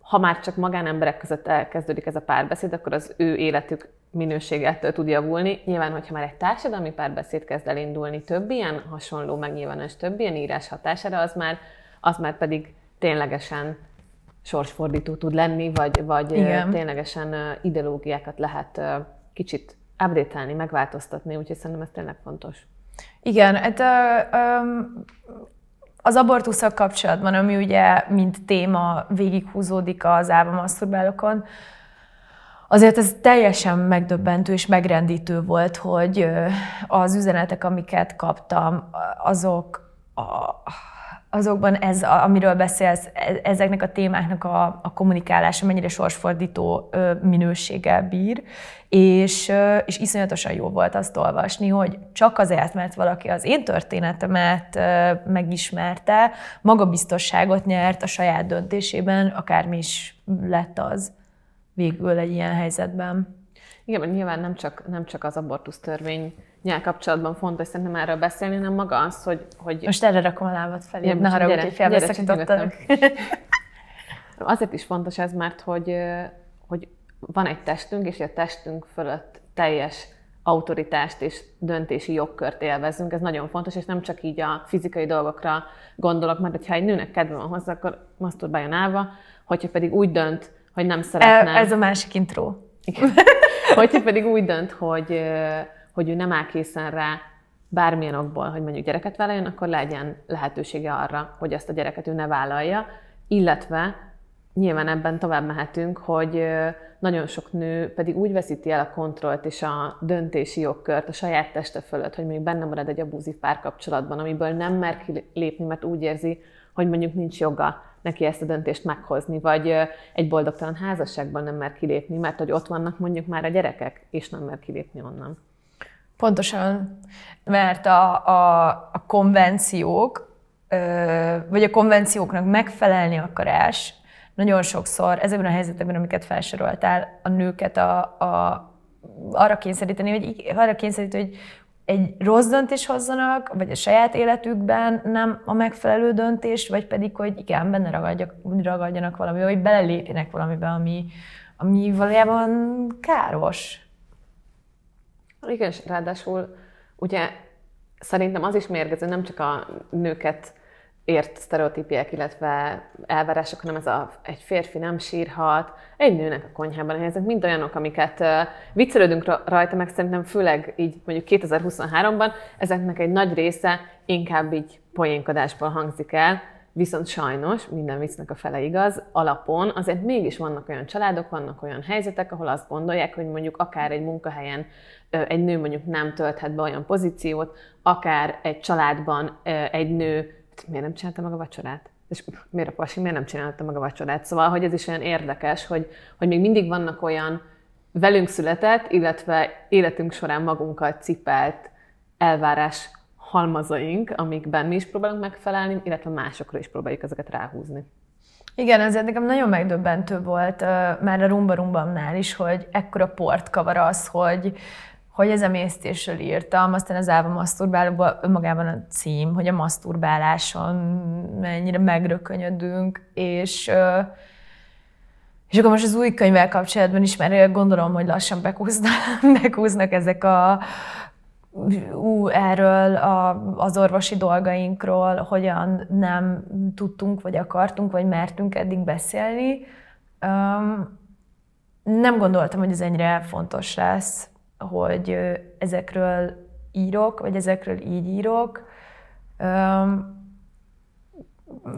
Ha már csak magánemberek között elkezdődik ez a párbeszéd, akkor az ő életük minőségettől tud javulni. Nyilván, hogyha már egy társadalmi párbeszéd kezd elindulni több ilyen hasonló megnyilvánulás, több ilyen írás hatására, az már, az már pedig ténylegesen sorsfordító tud lenni, vagy, vagy Igen. ténylegesen ideológiákat lehet kicsit update megváltoztatni, úgyhogy szerintem ez tényleg fontos. Igen, hát, az abortuszak kapcsolatban, ami ugye mint téma végighúzódik az álvamaszturbálokon, azért ez teljesen megdöbbentő és megrendítő volt, hogy az üzenetek, amiket kaptam, azok a, azokban ez, amiről beszélsz, e, ezeknek a témáknak a, a kommunikálása mennyire sorsfordító minőséggel bír, és, és iszonyatosan jó volt azt olvasni, hogy csak azért, mert valaki az én történetemet megismerte, magabiztosságot nyert a saját döntésében, akármi is lett az végül egy ilyen helyzetben. Igen, mert nyilván nem csak, nem csak az abortusz törvény nyelv kapcsolatban fontos szerintem erről beszélni, hanem maga az, hogy... hogy... Most erre rakom a lábat felé, ne haragudj, hogy félbeszakítottalak. Azért is fontos ez, mert hogy, hogy van egy testünk, és a testünk fölött teljes autoritást és döntési jogkört élvezünk. Ez nagyon fontos, és nem csak így a fizikai dolgokra gondolok, mert ha egy nőnek kedve van hozzá, akkor masturbáljon állva, hogyha pedig úgy dönt, hogy nem szeretne... Ez a másik intro. Igen. hogyha pedig úgy dönt, hogy hogy ő nem áll készen rá bármilyen okból, hogy mondjuk gyereket vállaljon, akkor legyen lehetősége arra, hogy ezt a gyereket ő ne vállalja, illetve nyilván ebben tovább mehetünk, hogy nagyon sok nő pedig úgy veszíti el a kontrollt és a döntési jogkört a saját teste fölött, hogy még benne marad egy abúzív párkapcsolatban, amiből nem mer lépni, mert úgy érzi, hogy mondjuk nincs joga neki ezt a döntést meghozni, vagy egy boldogtalan házasságban nem mer kilépni, mert hogy ott vannak mondjuk már a gyerekek, és nem mer kilépni onnan. Pontosan, mert a, a, a konvenciók, vagy a konvencióknak megfelelni akarás nagyon sokszor ezekben a helyzetekben, amiket felsoroltál, a nőket a, a, arra kényszeríteni, hogy arra kényszeríteni, hogy egy rossz döntés hozzanak, vagy a saját életükben nem a megfelelő döntés, vagy pedig, hogy igen, benne ragadjak, ragadjanak valami, vagy belelépjenek valamibe, ami, ami valójában káros. Igen, és ráadásul ugye szerintem az is mérgező, nem csak a nőket ért sztereotípiák, illetve elvárások, hanem ez a, egy férfi nem sírhat, egy nőnek a konyhában. Ezek mind olyanok, amiket uh, viccelődünk rajta, meg szerintem főleg így mondjuk 2023-ban, ezeknek egy nagy része inkább így poénkodásból hangzik el, viszont sajnos, minden viccnek a fele igaz, alapon azért mégis vannak olyan családok, vannak olyan helyzetek, ahol azt gondolják, hogy mondjuk akár egy munkahelyen egy nő mondjuk nem tölthet be olyan pozíciót, akár egy családban egy nő miért nem csinálta meg a vacsorát? És miért a pasi, miért nem csinálta meg a vacsorát? Szóval, hogy ez is olyan érdekes, hogy, hogy még mindig vannak olyan velünk született, illetve életünk során magunkat cipelt elvárás halmazaink, amikben mi is próbálunk megfelelni, illetve másokra is próbáljuk ezeket ráhúzni. Igen, ez nekem nagyon megdöbbentő volt már a Rumba Rumbamnál is, hogy ekkora port kavar az, hogy hogy ez emésztésről írtam, aztán az Álva maszturbálóban önmagában a cím, hogy a maszturbáláson mennyire megrökönyödünk, és, és akkor most az új könyvvel kapcsolatban is, mert gondolom, hogy lassan bekúznak, bekúznak ezek a ú, erről a, az orvosi dolgainkról, hogyan nem tudtunk, vagy akartunk, vagy mertünk eddig beszélni. Um, nem gondoltam, hogy ez ennyire fontos lesz hogy ezekről írok, vagy ezekről így írok.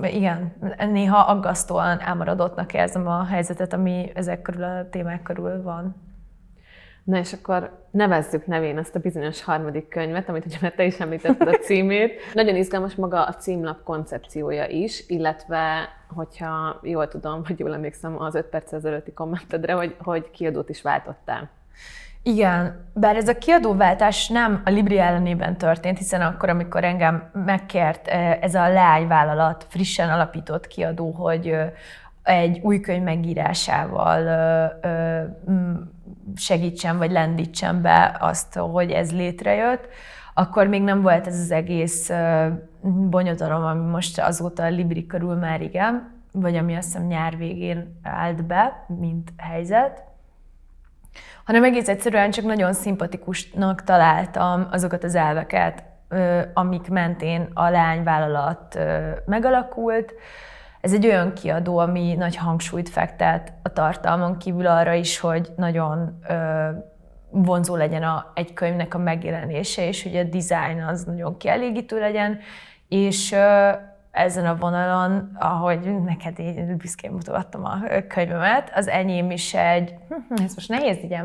Igen, néha aggasztóan elmaradottnak érzem a helyzetet, ami ezek körül a témák körül van. Na és akkor nevezzük nevén azt a bizonyos harmadik könyvet, amit ugye te is említetted a címét. Nagyon izgalmas maga a címlap koncepciója is, illetve, hogyha jól tudom, vagy jól emlékszem az 5 perc ezelőtti kommentedre, hogy, hogy kiadót is váltottál. Igen, bár ez a kiadóváltás nem a Libri ellenében történt, hiszen akkor, amikor engem megkért eh, ez a leányvállalat, frissen alapított kiadó, hogy egy új könyv megírásával segítsen vagy lendítsen be azt, hogy ez létrejött, akkor még nem volt ez az egész bonyodalom, ami most azóta a Libri körül már igen, vagy ami azt hiszem nyár végén állt be, mint helyzet hanem egész egyszerűen csak nagyon szimpatikusnak találtam azokat az elveket, amik mentén a leányvállalat megalakult. Ez egy olyan kiadó, ami nagy hangsúlyt fektet a tartalmon kívül arra is, hogy nagyon vonzó legyen a, egy könyvnek a megjelenése, és hogy a design az nagyon kielégítő legyen, és ezen a vonalon, ahogy neked én büszkén mutogattam a könyvemet, az enyém is egy, hm, ez most nehéz így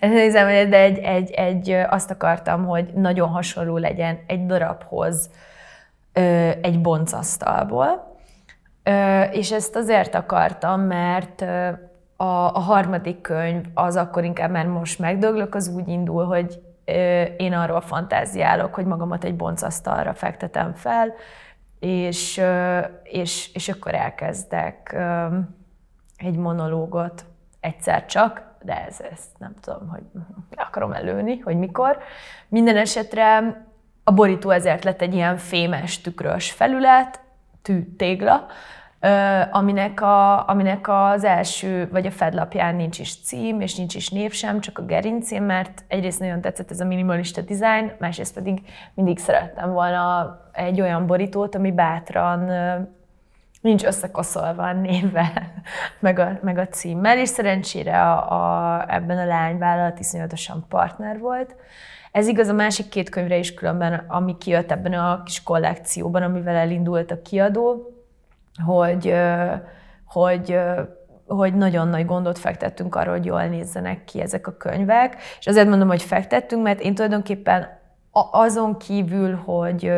nézem, de egy, egy, egy, azt akartam, hogy nagyon hasonló legyen egy darabhoz egy boncasztalból. És ezt azért akartam, mert a, a harmadik könyv az akkor inkább már most megdöglök, az úgy indul, hogy én arról fantáziálok, hogy magamat egy boncasztalra fektetem fel, és, és, és akkor elkezdek egy monológot egyszer csak, de ez, ez nem tudom, hogy akarom előni, hogy mikor. Minden esetre a borító ezért lett egy ilyen fémes, tükrös felület, tű, tégla, aminek, a, aminek az első, vagy a fedlapján nincs is cím, és nincs is név sem, csak a gerincén, mert egyrészt nagyon tetszett ez a minimalista design, másrészt pedig mindig szerettem volna egy olyan borítót, ami bátran nincs összekoszolva a névvel, meg a, meg a címmel, és szerencsére a, a, ebben a lányvállalat iszonyatosan partner volt. Ez igaz a másik két könyvre is különben, ami kijött ebben a kis kollekcióban, amivel elindult a kiadó, hogy, hogy hogy nagyon nagy gondot fektettünk arra, hogy jól nézzenek ki ezek a könyvek. És azért mondom, hogy fektettünk, mert én tulajdonképpen azon kívül, hogy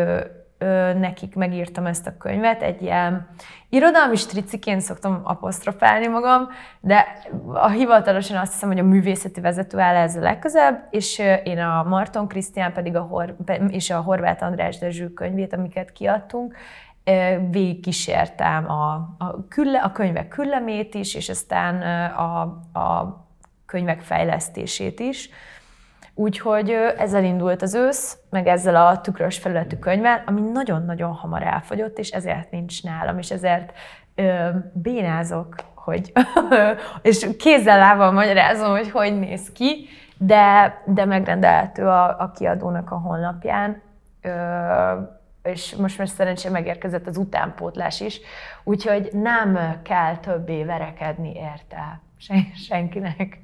nekik megírtam ezt a könyvet, egy ilyen irodalmi striciként szoktam apostrofálni magam, de a hivatalosan azt hiszem, hogy a művészeti vezető áll ezzel legközebb, és én a Marton Krisztián pedig a Hor- és a Horváth András Dezső könyvét, amiket kiadtunk, végigkísértem a, a, külle, a könyvek küllemét is, és aztán a, a könyvek fejlesztését is. Úgyhogy ezzel indult az ősz, meg ezzel a tükrös felületű könyvvel, ami nagyon-nagyon hamar elfogyott, és ezért nincs nálam, és ezért ö, bénázok, hogy, és kézzel lábbal magyarázom, hogy hogy néz ki, de, de megrendelhető a, a kiadónak a honlapján. Ö, és most már szerencsére megérkezett az utánpótlás is, úgyhogy nem kell többé verekedni érte sen- senkinek.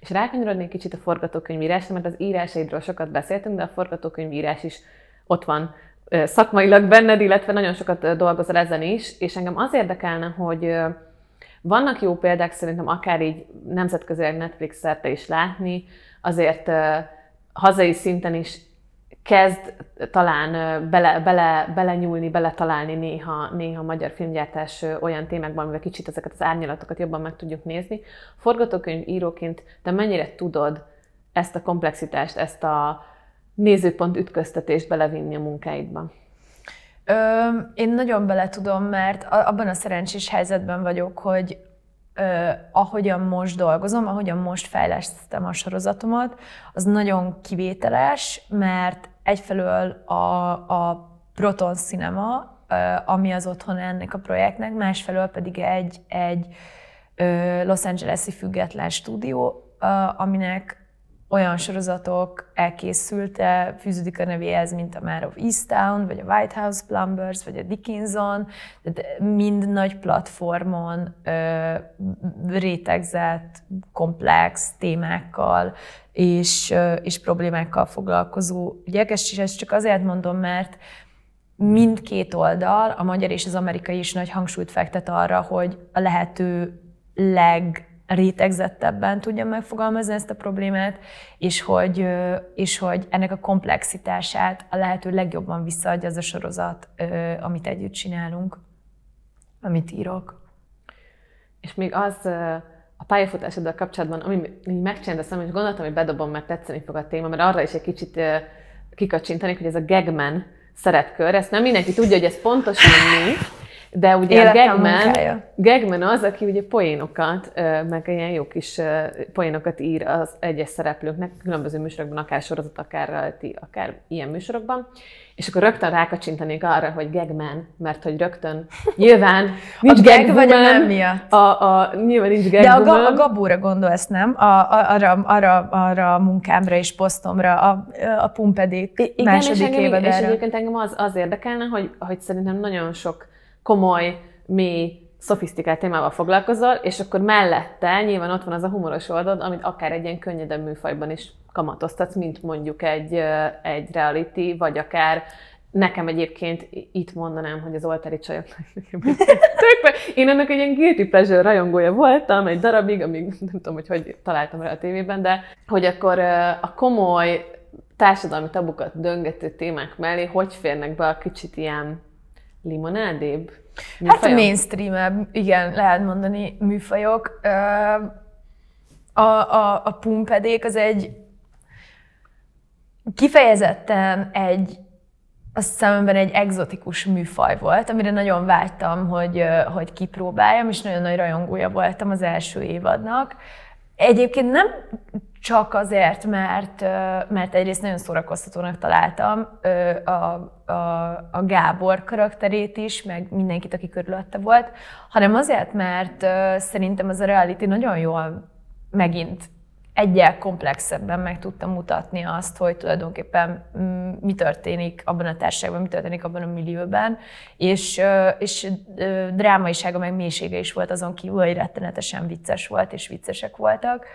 És rákanyarodnék kicsit a forgatókönyvírásra, mert az írásaidról sokat beszéltünk, de a forgatókönyvírás is ott van szakmailag benned, illetve nagyon sokat dolgozol ezen is, és engem az érdekelne, hogy vannak jó példák szerintem akár így nemzetközileg Netflix szerte is látni, azért hazai szinten is kezd talán bele, bele, bele nyúlni, bele találni néha, néha magyar filmgyártás olyan témákban, amivel kicsit ezeket az árnyalatokat jobban meg tudjuk nézni. Forgatókönyv íróként te mennyire tudod ezt a komplexitást, ezt a nézőpont ütköztetést belevinni a munkáidba? Ö, én nagyon bele tudom, mert abban a szerencsés helyzetben vagyok, hogy ö, ahogyan most dolgozom, ahogyan most fejlesztem a sorozatomat, az nagyon kivételes, mert egyfelől a, a Proton Cinema, ami az otthon ennek a projektnek, másfelől pedig egy, egy Los Angeles-i független stúdió, aminek olyan sorozatok elkészülte, fűződik a nevéhez, mint a Mare of Easttown, vagy a White House Plumbers, vagy a Dickinson, tehát mind nagy platformon ö, rétegzett, komplex témákkal és, és problémákkal foglalkozó ügyek. Ezt, ezt csak azért mondom, mert mindkét oldal, a magyar és az amerikai is nagy hangsúlyt fektet arra, hogy a lehető leg rétegzettebben tudja megfogalmazni ezt a problémát, és hogy, és hogy ennek a komplexitását a lehető legjobban visszaadja az a sorozat, amit együtt csinálunk, amit írok. És még az a pályafutásoddal kapcsolatban, ami megcsináltam, és gondoltam, hogy bedobom, mert tetszeni fog a téma, mert arra is egy kicsit kikacsintanék, hogy ez a gagman szeretkör, ezt nem mindenki tudja, hogy ez pontosan mi, de ugye Életem a Gagman, Gagman az, aki ugye poénokat, meg ilyen jó kis poénokat ír az egyes szereplőknek, különböző műsorokban, akár sorozat, akár, akár ilyen műsorokban, és akkor rögtön rákacsintanék arra, hogy Gagman, mert hogy rögtön nyilván nincs a gag vagy a nem miatt? A, a, nyilván nincs gag De a, ga, a Gabóra gondolsz, nem? A, a, arra, arra, arra a munkámra és posztomra, a, a Pumpedék I- Igen, második és, engem, és egyébként engem az, az érdekelne, hogy, hogy szerintem nagyon sok komoly, mély, szofisztikált témával foglalkozol, és akkor mellette nyilván ott van az a humoros oldalad, amit akár egy ilyen könnyedebb műfajban is kamatoztatsz, mint mondjuk egy, egy reality, vagy akár Nekem egyébként itt mondanám, hogy az oltári csajoknak Én ennek egy ilyen guilty pleasure rajongója voltam egy darabig, amíg nem tudom, hogy hogy találtam rá a tévében, de hogy akkor a komoly társadalmi tabukat döngető témák mellé hogy férnek be a kicsit ilyen limonádébb? Hát a mainstream igen, lehet mondani műfajok. A, a, a pumpedék az egy kifejezetten egy a szememben egy egzotikus műfaj volt, amire nagyon vágytam, hogy, hogy kipróbáljam, és nagyon nagy rajongója voltam az első évadnak. Egyébként nem csak azért, mert, mert egyrészt nagyon szórakoztatónak találtam a, a, a Gábor karakterét is, meg mindenkit, aki körülötte volt, hanem azért, mert szerintem az a reality nagyon jól megint egyel komplexebben meg tudtam mutatni azt, hogy tulajdonképpen mm, mi történik abban a társaságban, mi történik abban a millióban, és, és drámaisága meg mélysége is volt azon kívül, hogy rettenetesen vicces volt, és viccesek voltak.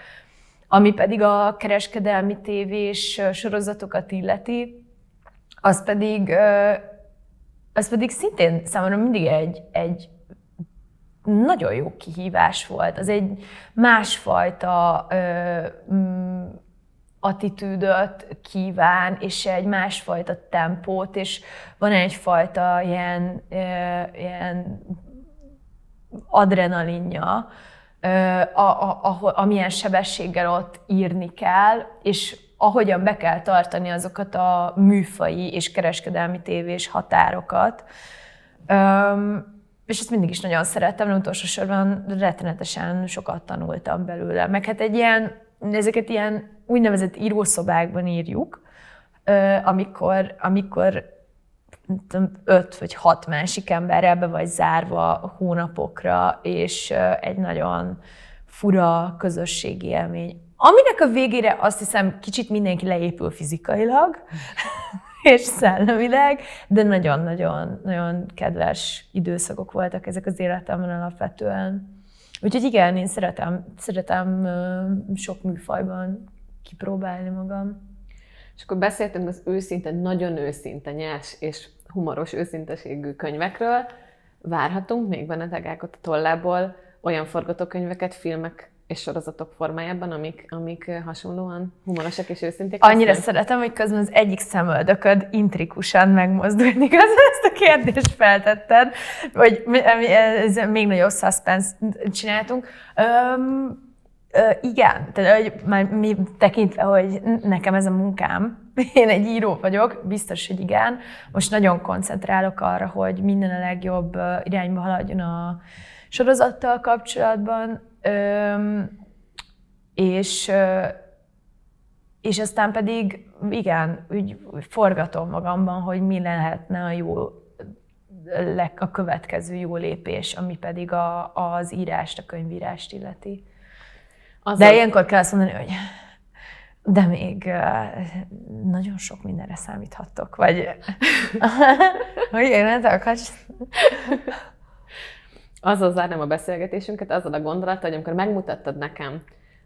Ami pedig a kereskedelmi tévés sorozatokat illeti, az pedig, az pedig szintén számomra mindig egy, egy nagyon jó kihívás volt. Az egy másfajta ö, attitűdöt kíván, és egy másfajta tempót, és van egyfajta ilyen, ö, ilyen adrenalinja, a, a, a, amilyen sebességgel ott írni kell, és ahogyan be kell tartani azokat a műfai és kereskedelmi tévés határokat. Üm, és ezt mindig is nagyon szerettem, de utolsó sorban rettenetesen sokat tanultam belőle. Meg hát egy ilyen, ezeket ilyen úgynevezett írószobákban írjuk, amikor, amikor öt vagy hat másik emberrel be vagy zárva hónapokra, és egy nagyon fura közösségi élmény. Aminek a végére azt hiszem kicsit mindenki leépül fizikailag, és szellemileg, de nagyon-nagyon nagyon kedves időszakok voltak ezek az életemben alapvetően. Úgyhogy igen, én szeretem, szeretem sok műfajban kipróbálni magam. És akkor beszéltünk az őszinte, nagyon őszinte, nyers és humoros őszinteségű könyvekről. Várhatunk még benneteg a tollából olyan forgatókönyveket, filmek és sorozatok formájában, amik, amik hasonlóan humorosak és őszinték? Annyira lesznek? szeretem, hogy közben az egyik szemöldököd intrikusan megmozdulni, igaz? Ezt a kérdést feltetted, hogy ez még nagyobb suspense csináltunk. Öm, ö, igen, tehát hogy már mi tekintve, hogy nekem ez a munkám, én egy író vagyok, biztos, hogy igen. Most nagyon koncentrálok arra, hogy minden a legjobb irányba haladjon a sorozattal kapcsolatban, és, és aztán pedig igen, úgy forgatom magamban, hogy mi lehetne a jó a következő jó lépés, ami pedig a, az írást, a könyvírást illeti. Az De a... ilyenkor kell azt mondani, hogy de még nagyon sok mindenre számíthattok, vagy hogy én akarsz? azzal zárnám a beszélgetésünket, azzal a gondolattal, hogy amikor megmutattad nekem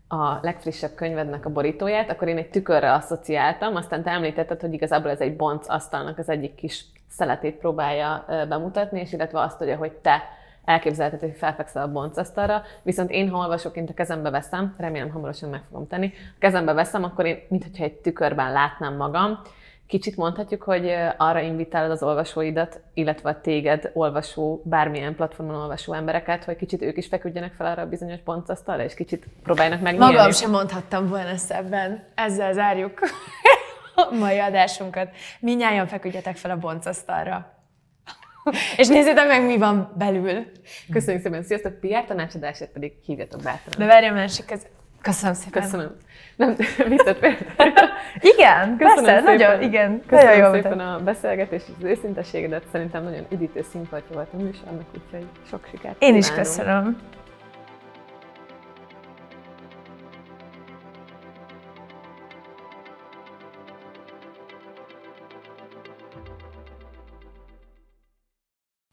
a legfrissebb könyvednek a borítóját, akkor én egy tükörre asszociáltam, aztán te említetted, hogy igazából ez egy bonc asztalnak az egyik kis szeletét próbálja bemutatni, és illetve azt, hogy ahogy te elképzelheted, hogy felfekszel a boncasztalra, viszont én, ha olvasóként a kezembe veszem, remélem hamarosan meg fogom tenni, a kezembe veszem, akkor én, mintha egy tükörben látnám magam, Kicsit mondhatjuk, hogy arra invitálod az olvasóidat, illetve a téged olvasó, bármilyen platformon olvasó embereket, hogy kicsit ők is feküdjenek fel arra a bizonyos pontasztalra, és kicsit próbálnak meg. Magam sem mondhattam volna ezt ebben. Ezzel zárjuk a mai adásunkat. Minnyáján feküdjetek fel a boncasztalra. és nézzétek meg, mi van belül. Köszönjük szépen, sziasztok! PR tanácsadásért pedig hívjatok bátran. De várjál, másik, ez Köszönöm szépen. Köszönöm. Nem, viccet Igen, Köszönöm persze, szépen. nagyon, igen. Köszönöm nagyon szépen a beszélgetés és az őszinteségedet. Szerintem nagyon üdítő színpadja volt a műsornak, úgyhogy sok sikert Én is köszönöm.